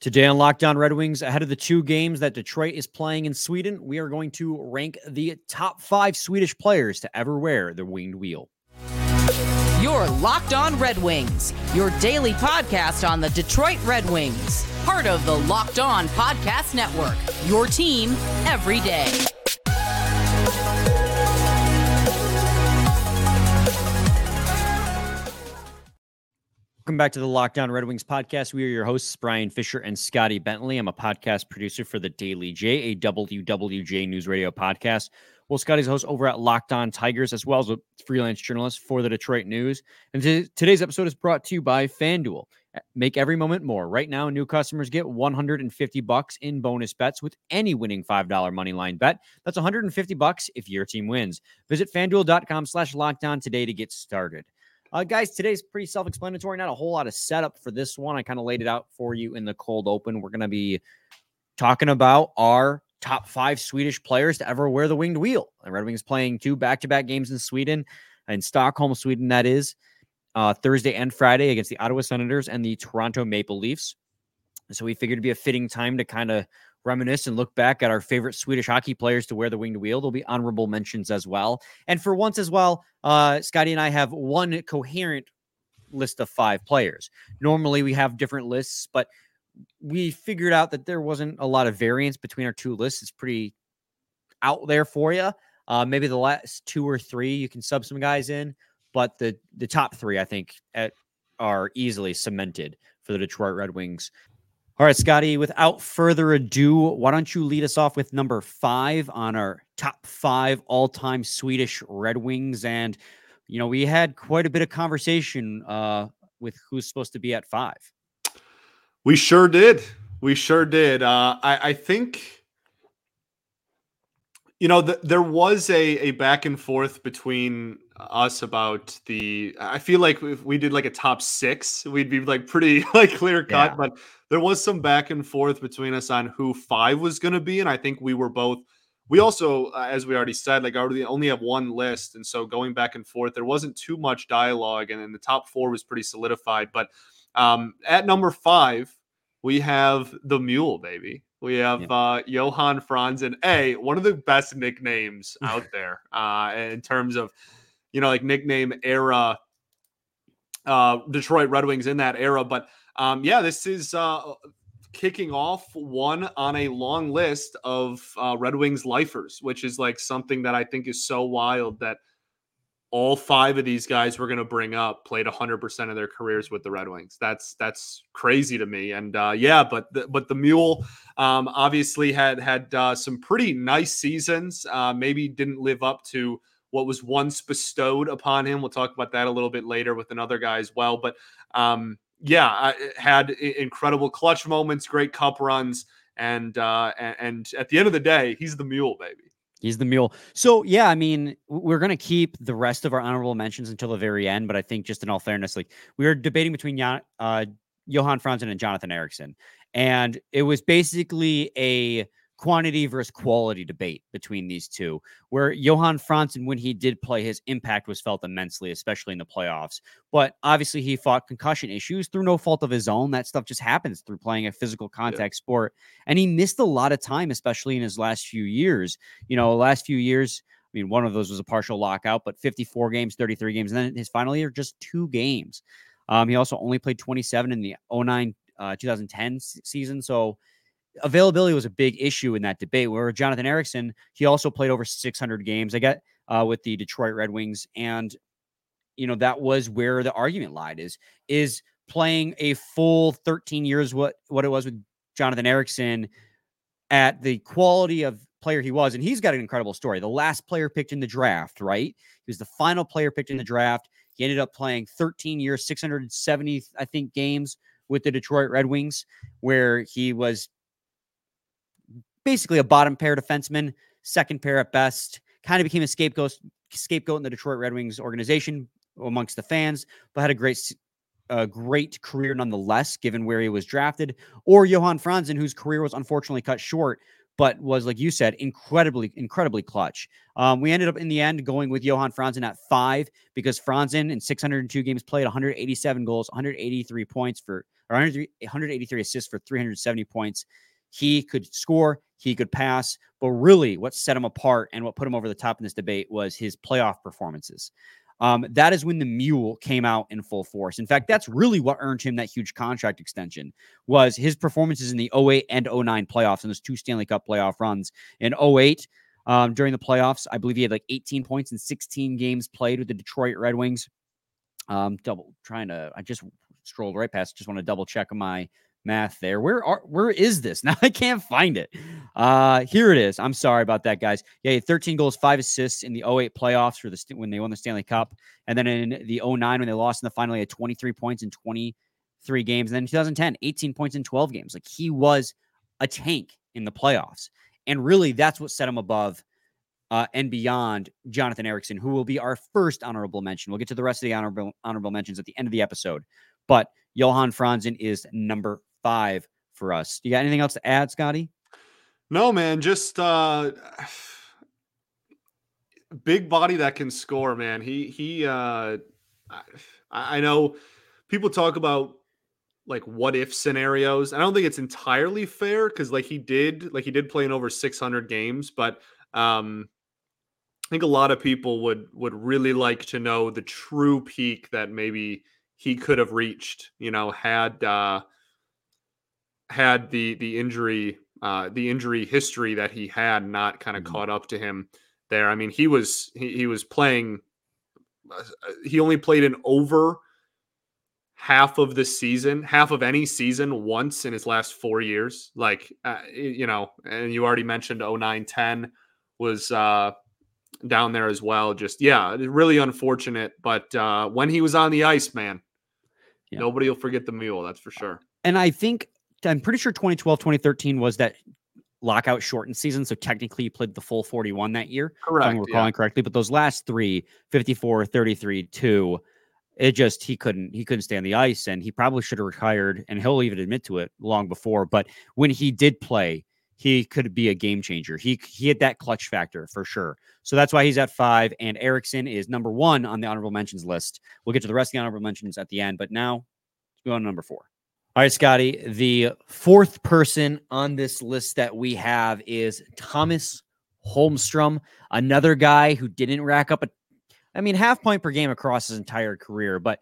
Today on Locked On Red Wings, ahead of the two games that Detroit is playing in Sweden, we are going to rank the top five Swedish players to ever wear the winged wheel. Your Locked On Red Wings, your daily podcast on the Detroit Red Wings, part of the Locked On Podcast Network, your team every day. Welcome back to the Locked On Red Wings podcast. We are your hosts, Brian Fisher and Scotty Bentley. I'm a podcast producer for the Daily J, a WWJ News Radio podcast. Well, Scotty's a host over at Locked On Tigers, as well as a freelance journalist for the Detroit News. And t- today's episode is brought to you by FanDuel. Make every moment more. Right now, new customers get 150 bucks in bonus bets with any winning $5 money line bet. That's 150 bucks if your team wins. Visit fanduel.com slash lockdown today to get started. Uh, guys, today's pretty self explanatory. Not a whole lot of setup for this one. I kind of laid it out for you in the cold open. We're going to be talking about our top five Swedish players to ever wear the winged wheel. The Red Wings playing two back to back games in Sweden, in Stockholm, Sweden, that is, uh, Thursday and Friday against the Ottawa Senators and the Toronto Maple Leafs. So we figured it'd be a fitting time to kind of reminisce and look back at our favorite Swedish hockey players to wear the winged wheel. There'll be honorable mentions as well. And for once as well, uh, Scotty and I have one coherent list of five players. Normally we have different lists, but we figured out that there wasn't a lot of variance between our two lists. It's pretty out there for you. Uh, maybe the last two or three you can sub some guys in, but the the top three I think at, are easily cemented for the Detroit Red Wings. All right, Scotty, without further ado, why don't you lead us off with number five on our top five all time Swedish Red Wings? And, you know, we had quite a bit of conversation uh, with who's supposed to be at five. We sure did. We sure did. Uh, I, I think, you know, the, there was a, a back and forth between us about the. I feel like if we did like a top six, we'd be like pretty like clear cut, yeah. but there was some back and forth between us on who five was going to be, and I think we were both. We also, uh, as we already said, like I already only have one list, and so going back and forth, there wasn't too much dialogue, and, and the top four was pretty solidified. But um, at number five, we have the Mule, baby. We have yeah. uh, Johan Franzen, a one of the best nicknames out there uh, in terms of you know like nickname era. Uh, Detroit Red Wings in that era, but um, yeah, this is uh, kicking off one on a long list of uh, Red Wings lifers, which is like something that I think is so wild that all five of these guys we're going to bring up played 100% of their careers with the Red Wings. That's that's crazy to me. And uh, yeah, but the, but the Mule um, obviously had had uh, some pretty nice seasons. Uh, maybe didn't live up to what was once bestowed upon him. We'll talk about that a little bit later with another guy as well. But um, yeah, I had incredible clutch moments, great cup runs, and uh, and at the end of the day, he's the mule, baby. He's the mule. So yeah, I mean, we're gonna keep the rest of our honorable mentions until the very end, but I think just in all fairness, like we were debating between uh, Johan Franzen and Jonathan Ericsson, and it was basically a quantity versus quality debate between these two, where Johan Franzen, when he did play, his impact was felt immensely, especially in the playoffs. But obviously, he fought concussion issues through no fault of his own. That stuff just happens through playing a physical contact yeah. sport. And he missed a lot of time, especially in his last few years. You know, last few years, I mean, one of those was a partial lockout, but 54 games, 33 games. And then his final year, just two games. Um, he also only played 27 in the 09 uh, 2010 season. So, availability was a big issue in that debate. Where Jonathan Ericsson, he also played over 600 games. I got uh, with the Detroit Red Wings, and you know that was where the argument lied. Is is playing a full 13 years what what it was with Jonathan Ericsson at the quality of player he was, and he's got an incredible story. The last player picked in the draft, right? He was the final player picked in the draft. He ended up playing 13 years, 670, I think, games with the Detroit Red Wings, where he was basically a bottom pair defenseman, second pair at best. Kind of became a scapegoat scapegoat in the Detroit Red Wings organization amongst the fans, but had a great a great career nonetheless, given where he was drafted. Or Johan Franzen, whose career was unfortunately cut short, but was like you said, incredibly, incredibly clutch. Um, we ended up in the end going with Johan Franzen at five because Franzen in 602 games played, 187 goals, 183 points for or 183 assists for 370 points. He could score, he could pass, but really what set him apart and what put him over the top in this debate was his playoff performances. Um, that is when the mule came out in full force. In fact, that's really what earned him that huge contract extension was his performances in the 08 and 09 playoffs and those two Stanley Cup playoff runs. In 08, um, during the playoffs, I believe he had like 18 points in 16 games played with the Detroit Red Wings. Um, double trying to, I just scrolled right past, just want to double check my math there. Where are where is this? Now I can't find it. Uh here it is. I'm sorry about that, guys. Yeah, 13 goals, five assists in the 08 playoffs for the when they won the Stanley Cup. And then in the 09 when they lost in the final, he had 23 points in 23 games. And then in 2010, 18 points in 12 games. Like he was a tank in the playoffs. And really that's what set him above uh, and beyond Jonathan Ericsson, who will be our first honorable mention. We'll get to the rest of the honorable honorable mentions at the end of the episode. But Johan Franzen is number five for us. You got anything else to add, Scotty? No, man. Just uh big body that can score, man. He he uh I, I know people talk about like what if scenarios. I don't think it's entirely fair because like he did like he did play in over 600 games, but um I think a lot of people would would really like to know the true peak that maybe he could have reached, you know, had uh had the the injury uh, the injury history that he had not kind of mm-hmm. caught up to him there. I mean, he was he, he was playing. Uh, he only played an over half of the season, half of any season once in his last four years. Like, uh, you know, and you already mentioned 09 10 was uh, down there as well. Just, yeah, really unfortunate. But uh, when he was on the ice, man, yeah. nobody will forget the mule. That's for sure. And I think I'm pretty sure 2012, 2013 was that lockout shortened season. So technically he played the full 41 that year. Correct. If I'm recalling yeah. correctly. But those last three, 54, 33, 2, it just he couldn't he couldn't stay on the ice and he probably should have retired and he'll even admit to it long before. But when he did play, he could be a game changer. He he had that clutch factor for sure. So that's why he's at five. And Ericsson is number one on the honorable mentions list. We'll get to the rest of the honorable mentions at the end, but now let's go on number four. All right, Scotty. The fourth person on this list that we have is Thomas Holmstrom, another guy who didn't rack up a, I mean, half point per game across his entire career. But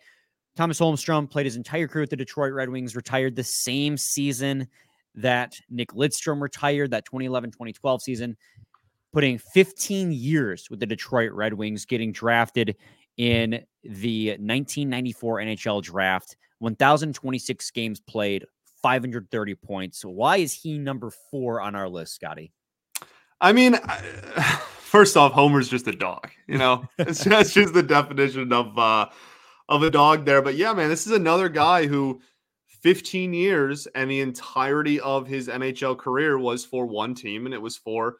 Thomas Holmstrom played his entire career with the Detroit Red Wings, retired the same season that Nick Lidstrom retired, that 2011 2012 season, putting 15 years with the Detroit Red Wings, getting drafted in the 1994 NHL draft 1,026 games played, 530 points. Why is he number four on our list, Scotty? I mean, first off, Homer's just a dog. You know, it's that's just the definition of uh, of a dog there. But yeah, man, this is another guy who 15 years and the entirety of his NHL career was for one team, and it was for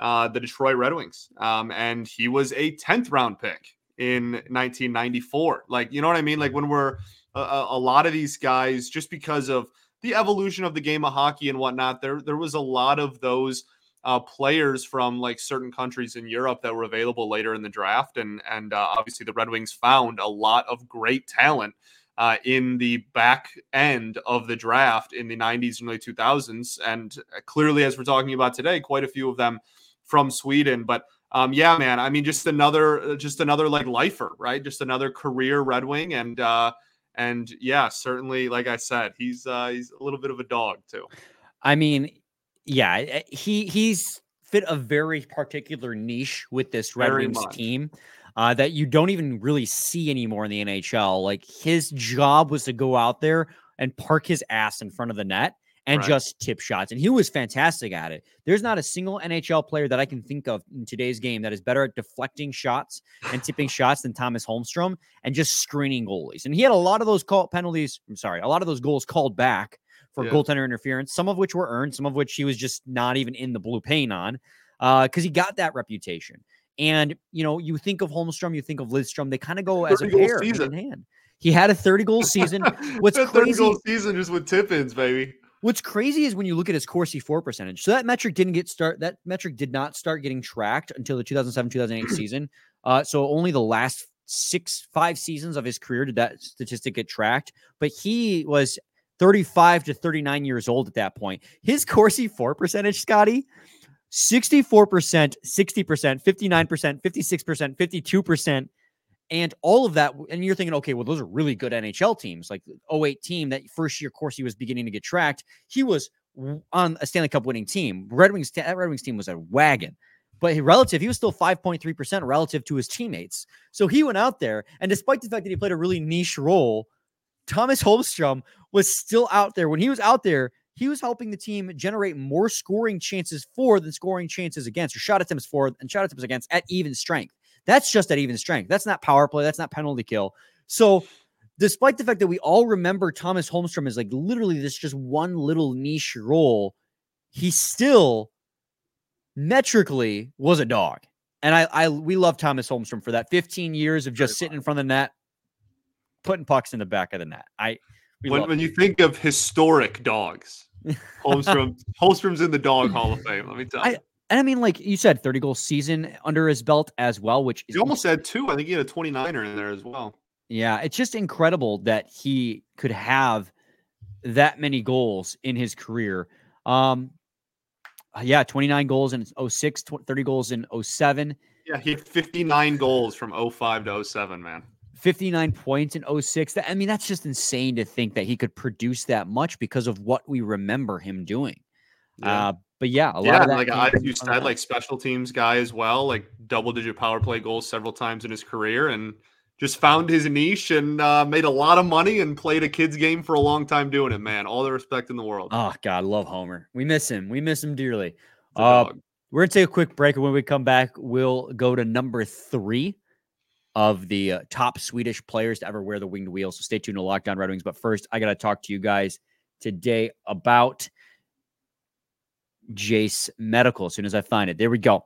uh, the Detroit Red Wings. Um, and he was a 10th round pick in 1994. Like, you know what I mean? Like when we're a, a lot of these guys just because of the evolution of the game of hockey and whatnot. There, there was a lot of those uh, players from like certain countries in Europe that were available later in the draft, and and uh, obviously the Red Wings found a lot of great talent uh, in the back end of the draft in the 90s and early 2000s, and uh, clearly, as we're talking about today, quite a few of them from Sweden, but. Um, yeah, man. I mean, just another, just another like lifer, right? Just another career Red Wing, and uh, and yeah, certainly, like I said, he's uh, he's a little bit of a dog too. I mean, yeah, eh, he he's fit a very particular niche with this Red very Wings much. team. Uh, that you don't even really see anymore in the NHL. Like his job was to go out there and park his ass in front of the net and right. just tip shots. And he was fantastic at it. There's not a single NHL player that I can think of in today's game that is better at deflecting shots and tipping shots than Thomas Holmstrom and just screening goalies. And he had a lot of those call penalties. I'm sorry, a lot of those goals called back for yeah. goaltender interference, some of which were earned, some of which he was just not even in the blue paint on because uh, he got that reputation. And, you know, you think of Holmstrom, you think of Lidstrom, they kind of go as a pair hand in hand. He had a 30 goal season. What's 30 crazy, goal season just with tip ins, baby What's crazy is when you look at his Corsi for percentage. So that metric didn't get start. That metric did not start getting tracked until the 2007-2008 season. Uh, so only the last six, five seasons of his career did that statistic get tracked. But he was 35 to 39 years old at that point. His Corsi for percentage, Scotty, 64%, 60%, 59%, 56%, 52%. And all of that, and you're thinking, okay, well, those are really good NHL teams. Like 08 team, that first year, of course, he was beginning to get tracked. He was on a Stanley Cup winning team. Red Wings, that Red Wings team was a wagon. But relative, he was still 5.3% relative to his teammates. So he went out there, and despite the fact that he played a really niche role, Thomas Holmstrom was still out there. When he was out there, he was helping the team generate more scoring chances for than scoring chances against, or shot attempts for and shot attempts against at even strength. That's just at even strength. That's not power play. That's not penalty kill. So, despite the fact that we all remember Thomas Holmstrom as like literally this just one little niche role, he still metrically was a dog. And I, I, we love Thomas Holmstrom for that 15 years of just sitting in front of the net, putting pucks in the back of the net. I, when, when you think of historic dogs, Holmstrom, Holmstrom's in the dog hall of fame. Let me tell you. I, and I mean, like you said, 30 goal season under his belt as well, which he almost had two. I think he had a 29er in there as well. Yeah, it's just incredible that he could have that many goals in his career. Um, yeah, 29 goals in 06, 30 goals in 07. Yeah, he had 59 goals from 05 to 07, man. 59 points in 06. I mean, that's just insane to think that he could produce that much because of what we remember him doing. Yeah. Uh, but yeah, a lot yeah, of. Like I, you said, like special teams guy as well, like double digit power play goals several times in his career, and just found his niche and uh, made a lot of money and played a kids game for a long time doing it. Man, all the respect in the world. Oh God, love Homer. We miss him. We miss him dearly. Uh, we're gonna take a quick break, and when we come back, we'll go to number three of the uh, top Swedish players to ever wear the winged wheel. So stay tuned to Locked On Red Wings. But first, I got to talk to you guys today about Jase Medical as soon as I find it. There we go.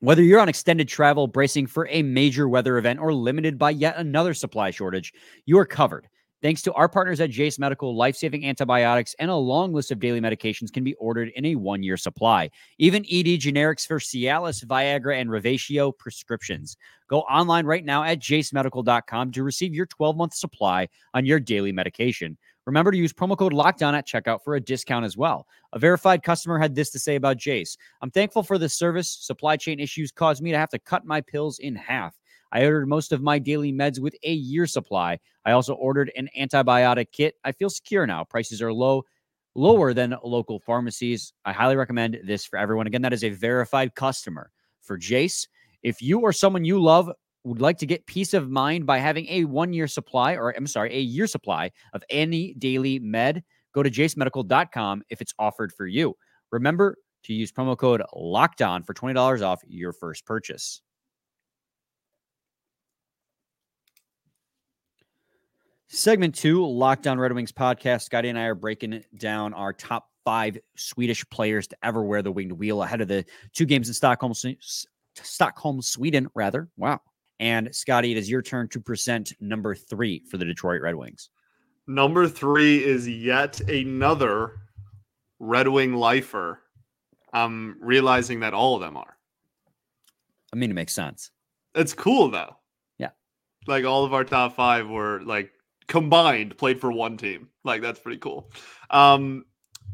Whether you're on extended travel, bracing for a major weather event, or limited by yet another supply shortage, you are covered. Thanks to our partners at Jase Medical, life saving antibiotics and a long list of daily medications can be ordered in a one year supply. Even ED generics for Cialis, Viagra, and Revatio prescriptions. Go online right now at jasemedical.com to receive your 12 month supply on your daily medication. Remember to use promo code lockdown at checkout for a discount as well. A verified customer had this to say about Jase I'm thankful for this service. Supply chain issues caused me to have to cut my pills in half. I ordered most of my daily meds with a year supply. I also ordered an antibiotic kit. I feel secure now. Prices are low, lower than local pharmacies. I highly recommend this for everyone. Again, that is a verified customer for Jase. If you or someone you love would like to get peace of mind by having a one year supply, or I'm sorry, a year supply of any daily med, go to jasemedical.com if it's offered for you. Remember to use promo code locked on for $20 off your first purchase. Segment two, Locked On Red Wings podcast. Scotty and I are breaking down our top five Swedish players to ever wear the winged wheel ahead of the two games in Stockholm, Stockholm, Sweden, rather. Wow. And Scotty, it is your turn to present number three for the Detroit Red Wings. Number three is yet another Red Wing lifer. I'm realizing that all of them are. I mean, it makes sense. It's cool though. Yeah. Like all of our top five were like combined played for one team. Like that's pretty cool. Um,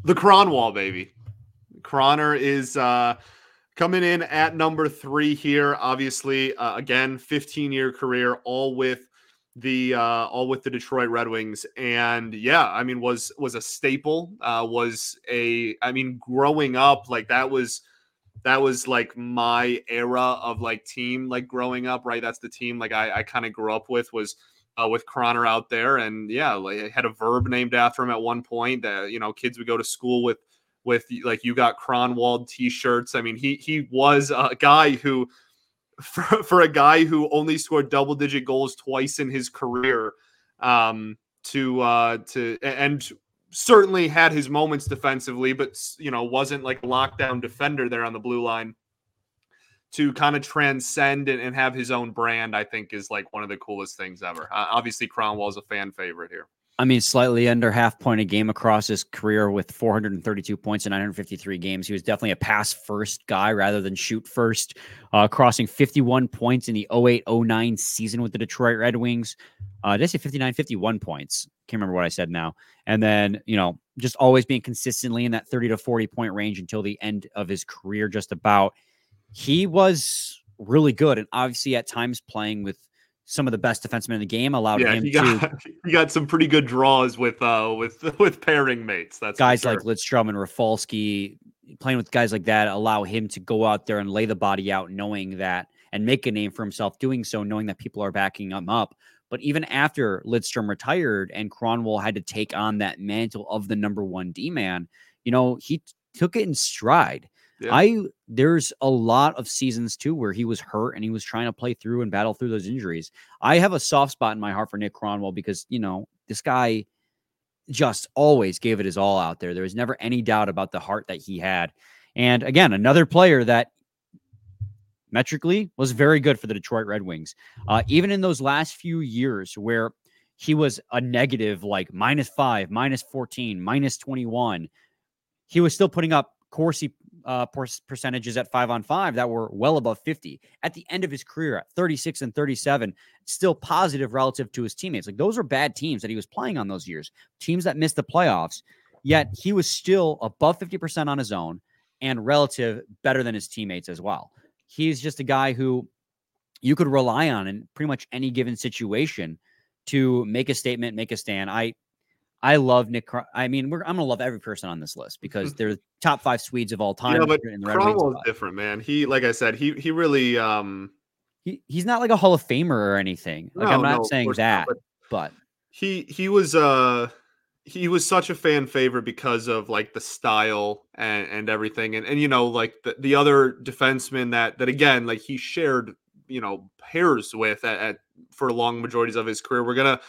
the Kronwall baby. Croner is uh Coming in at number three here, obviously, uh, again, 15 year career, all with the uh, all with the Detroit Red Wings, and yeah, I mean, was was a staple. Uh, was a, I mean, growing up, like that was that was like my era of like team, like growing up, right? That's the team like I, I kind of grew up with was uh, with Croner out there, and yeah, like had a verb named after him at one point. That you know, kids would go to school with with like you got Kronwall t-shirts. I mean, he he was a guy who for, for a guy who only scored double digit goals twice in his career um to uh to and certainly had his moments defensively but you know wasn't like a lockdown defender there on the blue line. To kind of transcend and, and, have his own brand i think is like one of the coolest things ever. Uh, obviously Kronwall is a fan favorite here I mean, slightly under half point a game across his career with 432 points in 953 games. He was definitely a pass first guy rather than shoot first, uh, crossing 51 points in the 08 09 season with the Detroit Red Wings. Uh, did I say 59, 51 points? Can't remember what I said now. And then, you know, just always being consistently in that 30 to 40 point range until the end of his career, just about. He was really good and obviously at times playing with some of the best defensemen in the game allowed yeah, him he got, to he got some pretty good draws with uh with with pairing mates that's guys sure. like Lidstrom and Rafalski playing with guys like that allow him to go out there and lay the body out knowing that and make a name for himself doing so knowing that people are backing him up but even after Lidstrom retired and Kronwall had to take on that mantle of the number one D man you know he took it in stride yeah. I there's a lot of seasons too where he was hurt and he was trying to play through and battle through those injuries. I have a soft spot in my heart for Nick Kronwall because you know this guy just always gave it his all out there. There was never any doubt about the heart that he had. And again, another player that metrically was very good for the Detroit Red Wings. Uh, even in those last few years where he was a negative like minus five, minus 14, minus 21, he was still putting up Corsi uh, percentages at five on five that were well above 50. At the end of his career, at 36 and 37, still positive relative to his teammates. Like those are bad teams that he was playing on those years, teams that missed the playoffs. Yet he was still above 50% on his own and relative better than his teammates as well. He's just a guy who you could rely on in pretty much any given situation to make a statement, make a stand. I I love Nick. I mean, I'm gonna love every person on this list because they're top five Swedes of all time. Yeah, but Kronwall's different, man. He, like I said, he he really um he he's not like a Hall of Famer or anything. Like no, I'm not no, saying that, not, but, but he he was uh he was such a fan favorite because of like the style and, and everything and and you know like the, the other defensemen that that again like he shared you know pairs with at, at for long majorities of his career we're gonna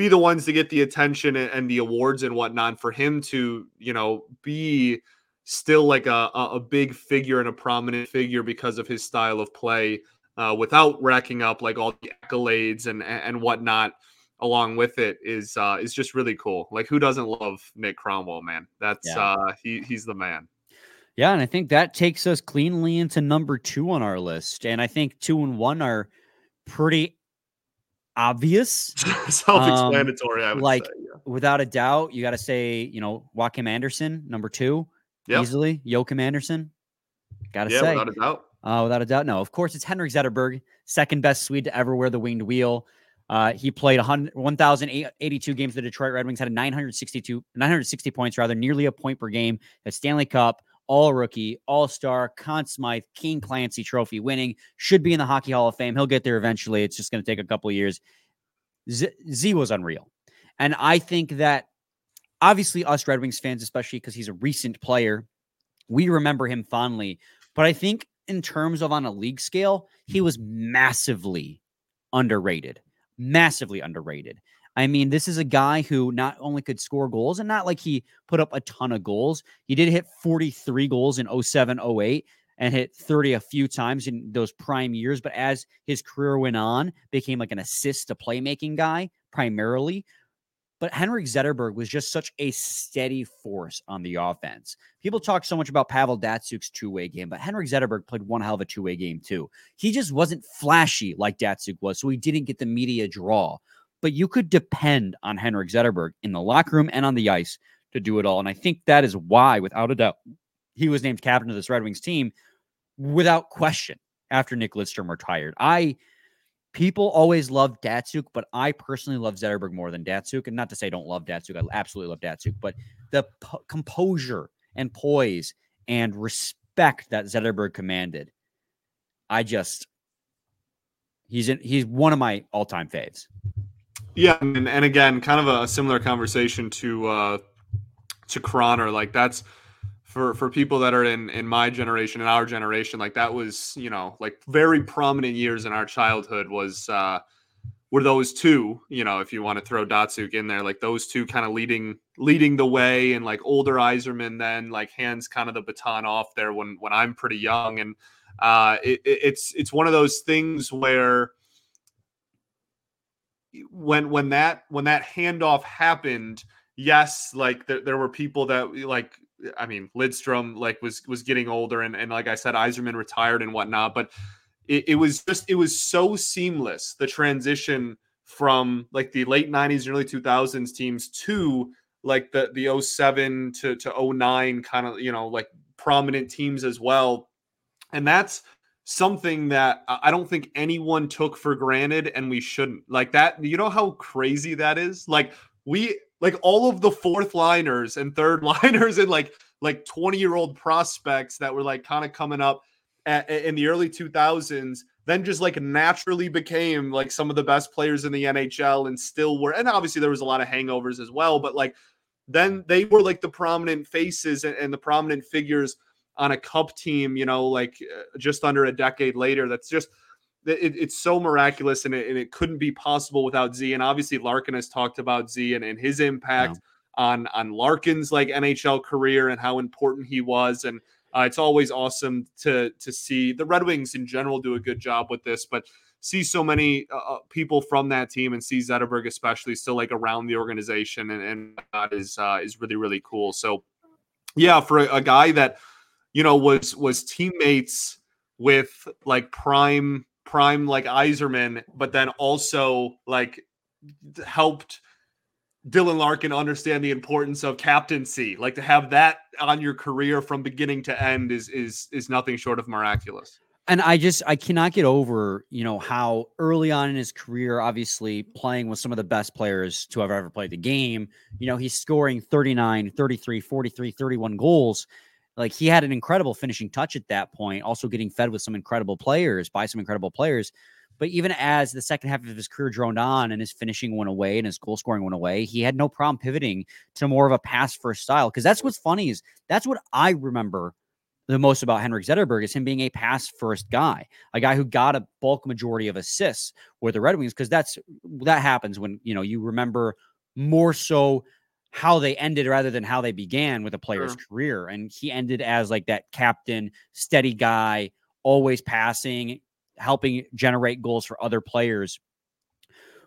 be the ones to get the attention and, the awards and whatnot for him to you know be still like a, a big figure and a prominent figure because of his style of play uh, without racking up like all the accolades and and whatnot along with it is uh is just really cool. Like who doesn't love nick Kronwall, man? That's yeah. uh he he's the man. Yeah and i think that takes us cleanly into number two on our list and i think two and one are pretty obvious, self-explanatory. Um, I would like say, yeah. without a doubt, you got to say, you know, Joakim Andersson, number two, yep. easily. Joakim Andersson, got to yeah, say, without a doubt. Uh, without a doubt, no. Of course, it's Henrik Zetterberg, second best Swede to ever wear the winged wheel. Uh, he played 1,082 games. The Detroit Red Wings had a 962, 960 points, rather, nearly a point per game. A Stanley Cup, all rookie, all star, Conn Smythe, King Clancy trophy winning, should be in the Hockey Hall of Fame. He'll get there eventually. It's just going to take a couple years. Z-, Z was unreal. And I think that obviously, us Red Wings fans, especially because he's a recent player, we remember him fondly. But I think in terms of on a league scale, he was massively underrated, massively underrated. I mean, this is a guy who not only could score goals and not like he put up a ton of goals. He did hit 43 goals in 07, 08 and hit 30 a few times in those prime years. But as his career went on, became like an assist to playmaking guy primarily. But Henrik Zetterberg was just such a steady force on the offense. People talk so much about Pavel Datsyuk's two-way game, but Henrik Zetterberg played one hell of a two-way game too. He just wasn't flashy like Datsyuk was, so he didn't get the media draw but you could depend on Henrik Zetterberg in the locker room and on the ice to do it all. And I think that is why, without a doubt, he was named captain of this Red Wings team without question after Nick Lidstrom retired. I people always love Datsyuk, but I personally love Zetterberg more than Datsyuk. And not to say I don't love Datsyuk, I absolutely love Datsyuk, but the p- composure and poise and respect that Zetterberg commanded, I just he's in, he's one of my all time faves. Yeah, and, and again, kind of a similar conversation to uh, to Croner. Like that's for for people that are in in my generation, in our generation, like that was you know like very prominent years in our childhood was uh, were those two. You know, if you want to throw Datsyuk in there, like those two kind of leading leading the way, and like older Yzerman then like hands kind of the baton off there when when I'm pretty young, and uh, it, it's it's one of those things where when when that when that handoff happened, yes, like there, there were people that eh, like I mean Lidstrom like was was getting older and and like I said, Yzerman retired and whatnot, but it, it was just it was so seamless the transition from like the late 90s early 2000s teams to like the the 07 to to 09 kind of you know like prominent teams as well. And that's something that I don't think anyone took for granted and we shouldn't. Like that, you know how crazy that is? Like we like all of the fourth liners and third liners and like like 20 year old prospects that were like kind of coming up at, in the early 2000s then just like naturally became like some of the best players in the NHL and still were and obviously there was a lot of hangovers as well but like then they were like the prominent faces and, and the prominent figures on a cup team, you know, like uh, just under a decade later. That's just it, it's so miraculous and it, and it, couldn't be possible without Z. And obviously Larkin has talked about Z and, and his impact yeah. on on Larkin's like NHL career and how important he was. And uh, it's always awesome to to see the Red Wings in general do a good job with this, but see so many uh, uh people from that team and see Zetterberg especially still like around the organization and, and that is uh, is really really cool. So yeah, for a, a guy that you know, was was teammates with like prime prime like Yzerman, but then also like helped Dylan Larkin understand the importance of captaincy. Like to have that on your career from beginning to end is is is nothing short of miraculous. And I just I cannot get over, you know, how early on in his career, obviously playing with some of the best players to have ever played the game, you know, he's scoring 39, 33, 43, 31 goals like he had an incredible finishing touch at that point, also getting fed with some incredible players by some incredible players. But even as the second half of his career droned on and his finishing went away and his goal scoring went away, he had no problem pivoting to more of a pass first style. Because that's what's funny is that's what I remember the most about Henrik Zetterberg is him being a pass first guy, a guy who got a bulk majority of assists with the Red Wings. Because that's that happens when you know you remember more so how they ended rather than how they began with a player's sure. career. And he ended as like that captain, steady guy, always passing, helping generate goals for other players.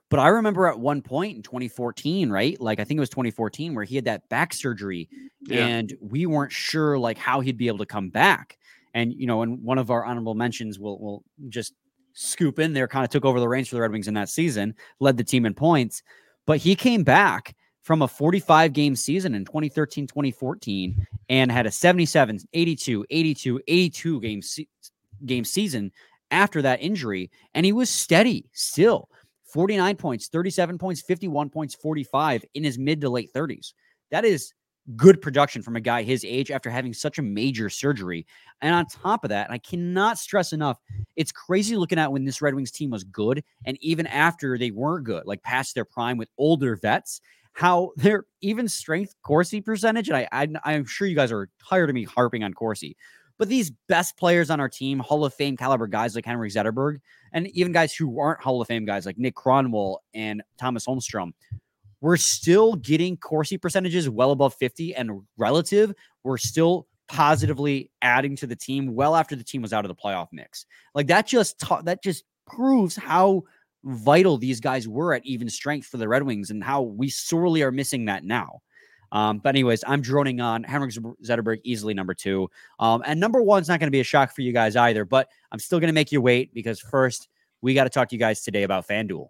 But I remember at one point in 2014, right? Like I think it was 2014 where he had that back surgery yeah. and we weren't sure like how he'd be able to come back. And you know, and one of our honorable mentions, we'll we'll just scoop in there, kind of took over the reins for the Red Wings in that season, led the team in points. But he came back from a 45 game season in 2013 2014 and had a 77 82 82 82 game se- game season after that injury and he was steady still. 49 points 37 points 51 points 45 in his mid to late 30s that is good production from a guy his age after having such a major surgery. And on top of that i cannot stress enough it's crazy looking at when this red wings team was good and even after they weren't good like past their prime with older vets how their even strength Corsi percentage, and I, I am sure you guys are tired of me harping on Corsi, but these best players on our team, Hall of Fame caliber guys like Henrik Zetterberg, and even guys who aren't Hall of Fame guys like Nick Kronwall and Thomas Holmstrom, we're still getting Corsi percentages well above 50 and relative, we're still positively adding to the team well after the team was out of the playoff mix. Like that just ta- that just proves how vital these guys were at even strength for the Red Wings and how we sorely are missing that now. Um, but anyways, I'm droning on. Henrik Zetterberg easily number two. Um, and number one's not going to be a shock for you guys either, but I'm still going to make you wait because first we got to talk to you guys today about FanDuel.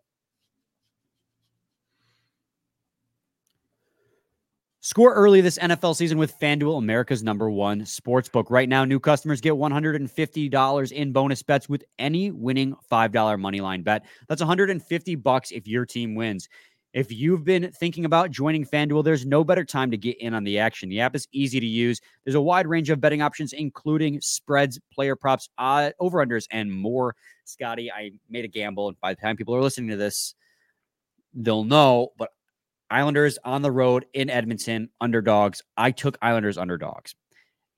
Score early this NFL season with FanDuel, America's number one sports book. Right now, new customers get $150 in bonus bets with any winning $5 moneyline bet. That's 150 bucks if your team wins. If you've been thinking about joining FanDuel, there's no better time to get in on the action. The app is easy to use. There's a wide range of betting options, including spreads, player props, uh, over-unders, and more. Scotty, I made a gamble, and by the time people are listening to this, they'll know, but Islanders on the road in Edmonton, underdogs. I took Islanders underdogs.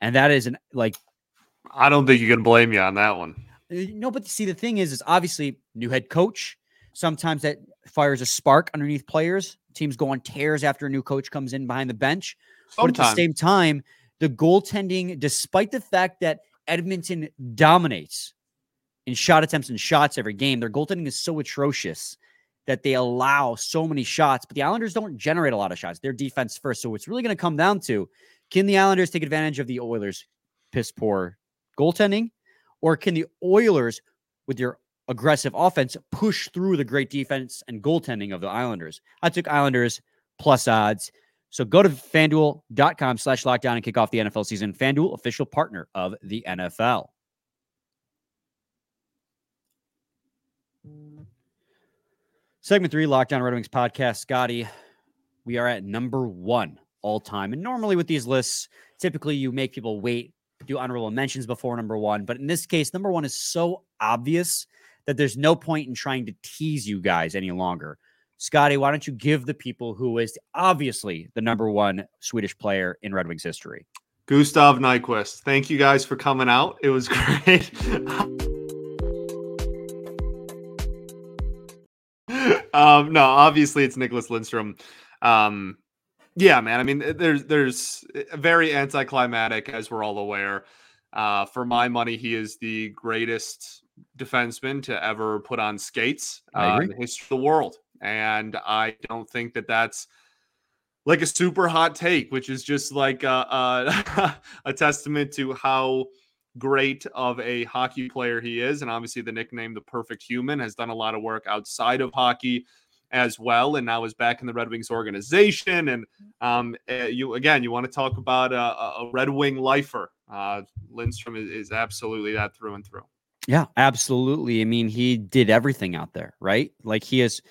And that is an like I don't think you can blame me on that one. Uh, no, but see the thing is is obviously new head coach. Sometimes that fires a spark underneath players. Teams go on tears after a new coach comes in behind the bench. Sometimes. But at the same time, the goaltending, despite the fact that Edmonton dominates in shot attempts and shots every game, their goaltending is so atrocious that they allow so many shots, but the Islanders don't generate a lot of shots. They're defense first. So it's really going to come down to can the Islanders take advantage of the Oilers' piss poor goaltending, or can the Oilers, with their aggressive offense, push through the great defense and goaltending of the Islanders? I took Islanders plus odds. So go to fanduel.com slash lockdown and kick off the NFL season. Fanduel, official partner of the NFL. Segment three, Locked On Red Wings podcast. Scotty, we are at number one all time. And normally with these lists, typically you make people wait, do honorable mentions before number one. But in this case, number one is so obvious that there's no point in trying to tease you guys any longer. Scotty, why don't you give the people who is obviously the number one Swedish player in Red Wings history? Gustav Nyquist. Thank you guys for coming out. It was great. Um, no, obviously it's Nicklas Lidstrom. Um, yeah, man. I mean, there's there's very anticlimactic, as we're all aware. Uh, for my money, he is the greatest defenseman to ever put on skates uh, in the history of the world, and I don't think that that's like a super hot take, which is just like a, a, a testament to how great of a hockey player he is. And obviously, the nickname "the Perfect Human" has done a lot of work outside of hockey as well, and now is back in the Red Wings organization. And um, uh, you again, you want to talk about a, a Red Wing lifer? Uh, Lidstrom is, is absolutely that through and through. Yeah, absolutely. I mean, he did everything out there, right? Like he is.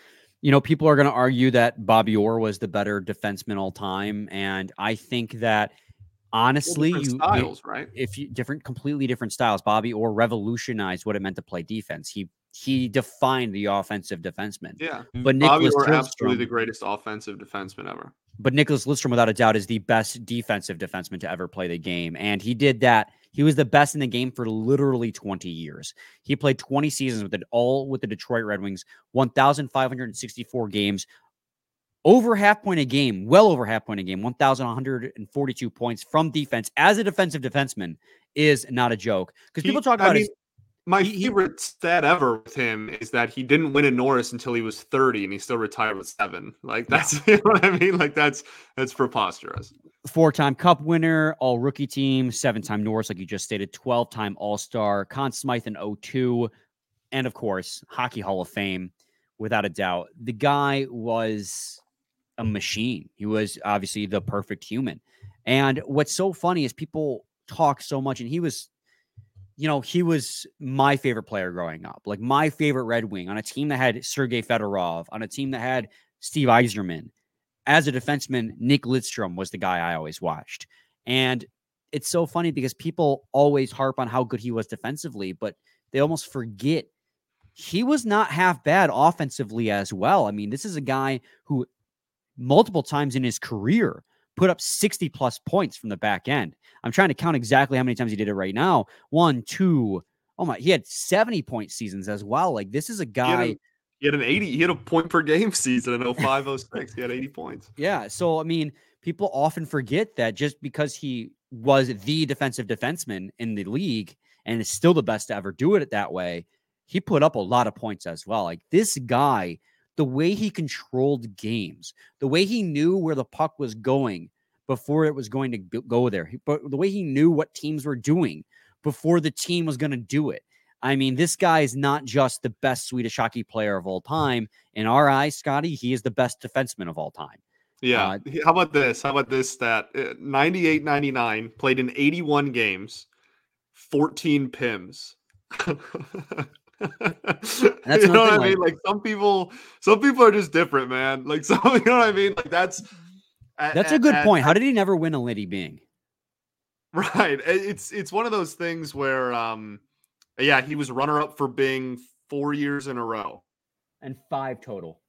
You know, people are going to argue that Bobby Orr was the better defenseman all time, and I think that honestly, well, you styles, you, right? If you different, completely different styles. Bobby Orr revolutionized what it meant to play defense. He he defined the offensive defenseman. Yeah, mm-hmm. but Bobby Nicholas absolutely the greatest offensive defenseman ever. But Nicklas Lidstrom, without a doubt, is the best defensive defenseman to ever play the game, and he did that. He was the best in the game for literally 20 years. He played 20 seasons with it all with the Detroit Red Wings, 1,564 games, over half point a game, well over half point a game, 1,142 points from defense as a defensive defenseman is not a joke. Because people talk about I mean, his, my he, favorite stat ever with him is that he didn't win a Norris until he was 30 and he still retired with seven. Like that's yeah. you know what I mean? Like that's that's preposterous. Four-time cup winner, all rookie team, seven-time Norris, like you just stated, 12-time all-star, Conn Smythe in 02, and of course, Hockey Hall of Fame, without a doubt. The guy was a machine. He was obviously the perfect human. And what's so funny is people talk so much, and he was you know, he was my favorite player growing up, like my favorite Red Wing on a team that had Sergei Fedorov, on a team that had Steve Yzerman. As a defenseman, Nick Lidstrom was the guy I always watched. And it's so funny because people always harp on how good he was defensively, but they almost forget he was not half bad offensively as well. I mean, this is a guy who multiple times in his career put up 60 plus points from the back end. I'm trying to count exactly how many times he did it right now. One, two, oh my, he had 70 point seasons as well. Like this is a guy. He had, a, he had an 80, he had a point per game season in 05, 06. he had 80 points. Yeah. So, I mean, people often forget that just because he was the defensive defenseman in the league and is still the best to ever do it that way, he put up a lot of points as well. Like this guy the way he controlled games, the way he knew where the puck was going before it was going to go there, but the way he knew what teams were doing before the team was going to do it. I mean, this guy is not just the best Swedish hockey player of all time. In our eyes, Scotty, he is the best defenseman of all time. Yeah. Uh, How about this? How about this stat? Uh, 98 99, played in 81 games, 14 PIMs. That's you know what I mean? Like some people, some people are just different, man. Like some, you know what I mean? Like that's that's at, a good at, point. How did he never win a Lady Byng? Right. It's it's one of those things where, um, yeah, he was runner up for Byng four years in a row, and five total.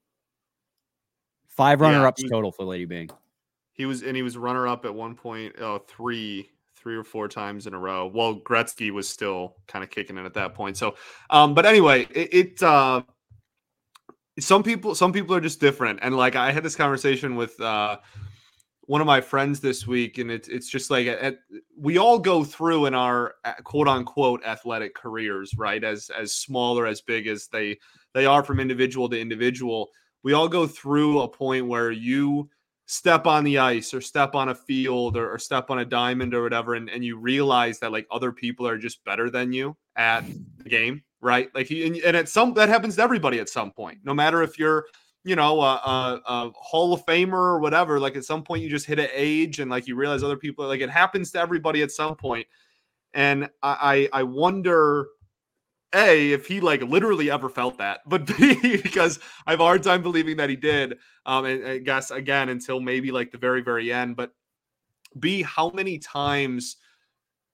Five runner ups yeah, total for Lady Byng. He was and he was runner up at one point. Oh, three three or four times in a row. Well, Gretzky was still kind of kicking it at that point. So, um, but anyway, it, it uh, some people, some people are just different. And like I had this conversation with uh, one of my friends this week, and it's it's just like at, we all go through in our quote unquote athletic careers, right? As as small or as big as they they are from individual to individual. We all go through a point where you step on the ice or step on a field or, or step on a diamond or whatever, and, and you realize that like other people are just better than you at the game, right? Like, and, and at some that happens to everybody at some point, no matter if you're you know, a, a, a, Hall of Famer or whatever. Like at some point, you just hit an age, and like you realize other people. Like it happens to everybody at some point. And I, I wonder, a, if he like literally ever felt that, but B, because I have a hard time believing that he did. Um, and I guess again until maybe like the very, very end. But B, how many times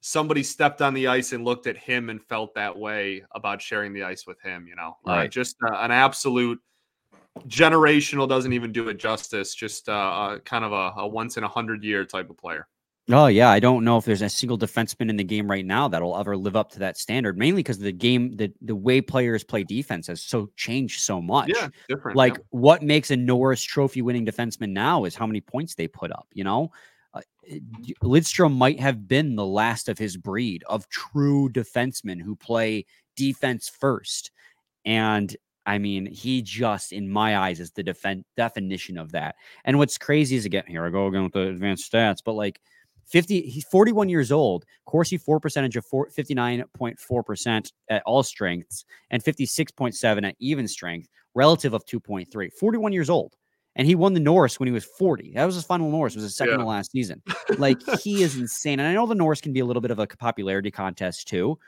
somebody stepped on the ice and looked at him and felt that way about sharing the ice with him? You know, right? Uh, just uh, an absolute generational doesn't even do it justice. Just uh, uh kind of a, a once in a hundred year type of player. Oh yeah, I don't know if there's a single defenseman in the game right now that'll ever live up to that standard. Mainly because the game, the the way players play defense has so changed so much. Yeah, different. Like yeah. what makes a Norris Trophy winning defenseman now is how many points they put up. You know, uh, Lidstrom might have been the last of his breed of true defensemen who play defense first. And I mean, he just, in my eyes, is the defen- definition of that. And what's crazy is again, here I go again with the advanced stats, but like 50, he's 41 years old, Corsi for percentage of 59.4% at all strengths and 56.7 at even strength, relative of 2.3. 41 years old. And he won the Norris when he was 40. That was his final Norris, was his second yeah. to last season. Like he is insane. And I know the Norris can be a little bit of a popularity contest too.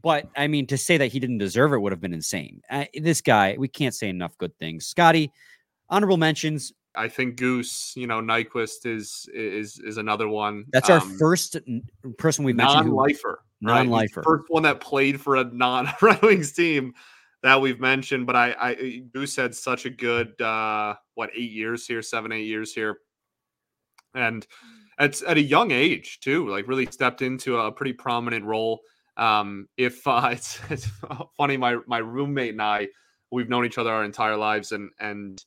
But I mean, to say that he didn't deserve it would have been insane. Uh, this guy, we can't say enough good things. Scotty, honorable mentions. I think Goose, you know, Nyquist is is is another one. That's our um, first person we've mentioned. Non-lifer, non-lifer, right? first one that played for a non-Red Wings team that we've mentioned. But I, I Goose had such a good uh what eight years here, seven eight years here, and it's at a young age too. Like really stepped into a pretty prominent role. Um, if uh, it's, it's funny, my my roommate and I, we've known each other our entire lives, and and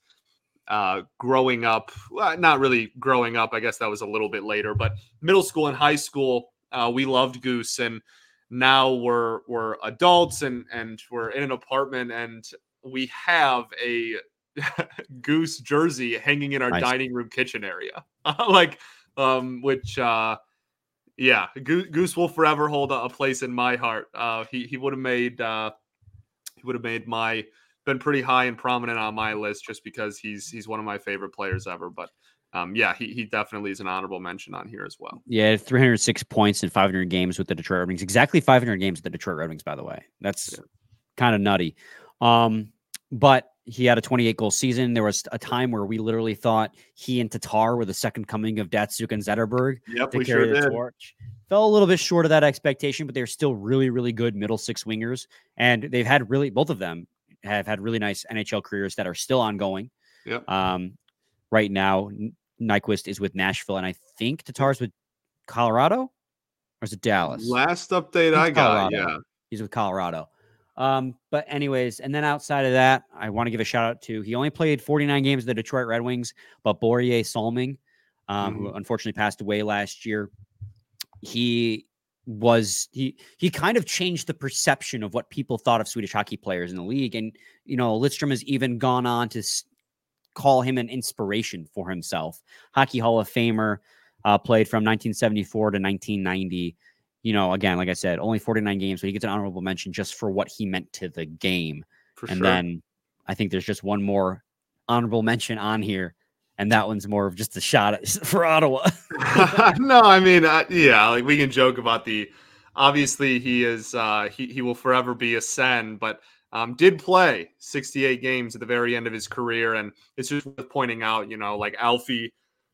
uh, growing up, well, not really growing up. I guess that was a little bit later, but middle school and high school, uh, we loved Goose, and now we're we're adults and and we're in an apartment, and we have a Goose jersey hanging in our nice. dining room kitchen area, like um, which uh, yeah, Goose will forever hold a, place in my heart. Uh, he he would have made uh, he would have made my been pretty high and prominent on my list just because he's he's one of my favorite players ever. But um, yeah, he, he definitely is an honorable mention on here as well. Yeah, 306 points in 500 games with the Detroit Red Wings. Exactly 500 games with the Detroit Red Wings, by the way. That's yeah. kind of nutty. Um, but he had a 28 goal season. There was a time where we literally thought he and Tatar were the second coming of Datsyuk and Zetterberg yep, to carry sure the did. torch. Fell a little bit short of that expectation, but they're still really, really good middle six wingers. And they've had really, both of them have had really nice NHL careers that are still ongoing. Yep. Um, right now, Nyquist is with Nashville, and I think Tatar's with Colorado, or is it Dallas? Last update I got, Colorado. yeah. He's with Colorado. Um, but anyways, and then outside of that, I want to give a shout out to he only played 49 games with the Detroit Red Wings, but Borje Salming, um, mm-hmm. who unfortunately passed away last year, he was he he kind of changed the perception of what people thought of Swedish hockey players in the league, and you know Lidstrom has even gone on to call him an inspiration for himself. Hockey Hall of Famer, uh, played from 1974 to 1990 you know, again, like I said, only 49 games, but he gets an honorable mention just for what he meant to the game. For and sure. then I think there's just one more honorable mention on here, and that one's more of just a shot for Ottawa. no, I mean, uh, yeah, like we can joke about the. Obviously, he is uh, he he will forever be a sen, but um, did play 68 games at the very end of his career, and it's just worth pointing out, you know, like Alfie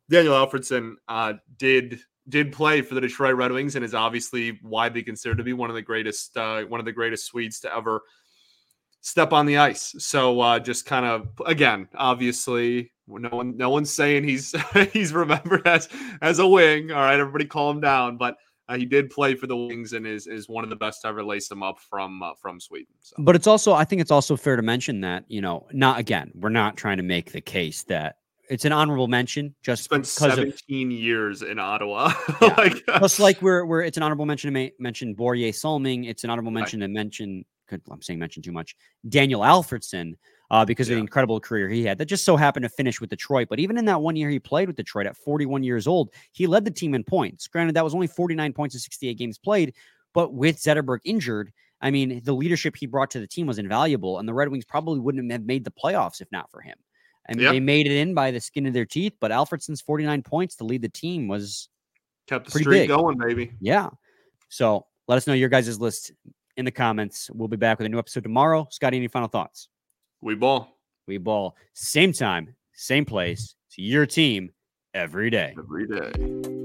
Daniel Alfredsson uh, did did play for the Detroit Red Wings and is obviously widely considered to be one of the greatest uh, one of the greatest Swedes to ever step on the ice. So uh, just kind of again, obviously, no one no one's saying he's he's remembered as as a wing. All right, everybody calm down, but. Uh, he did play for the Wings and is is one of the best to ever lace them up from uh, from Sweden. So. But it's also, I think it's also fair to mention that you know, not again, we're not trying to make the case that it's an honorable mention. Just spent seventeen of, years in Ottawa. Yeah. like, uh, just like we're we're it's an honorable mention to ma- mention Borje Salming. It's an honorable mention right. to mention I'm saying mention too much. Daniel Alfredsson, uh, because yeah. of the incredible career he had that just so happened to finish with Detroit. But even in that one year he played with Detroit at 41 years old, he led the team in points. Granted, that was only 49 points in 68 games played, but with Zetterberg injured, I mean, the leadership he brought to the team was invaluable, and the Red Wings probably wouldn't have made the playoffs if not for him. I mean, they made it in by the skin of their teeth, but Alfredsson's 49 points to lead the team was kept the streak big. going, baby. Yeah. So let us know your guys' list in the comments. We'll be back with a new episode tomorrow. Scotty, any final thoughts? We ball. We ball. Same time, same place. It's your team every day. Every day.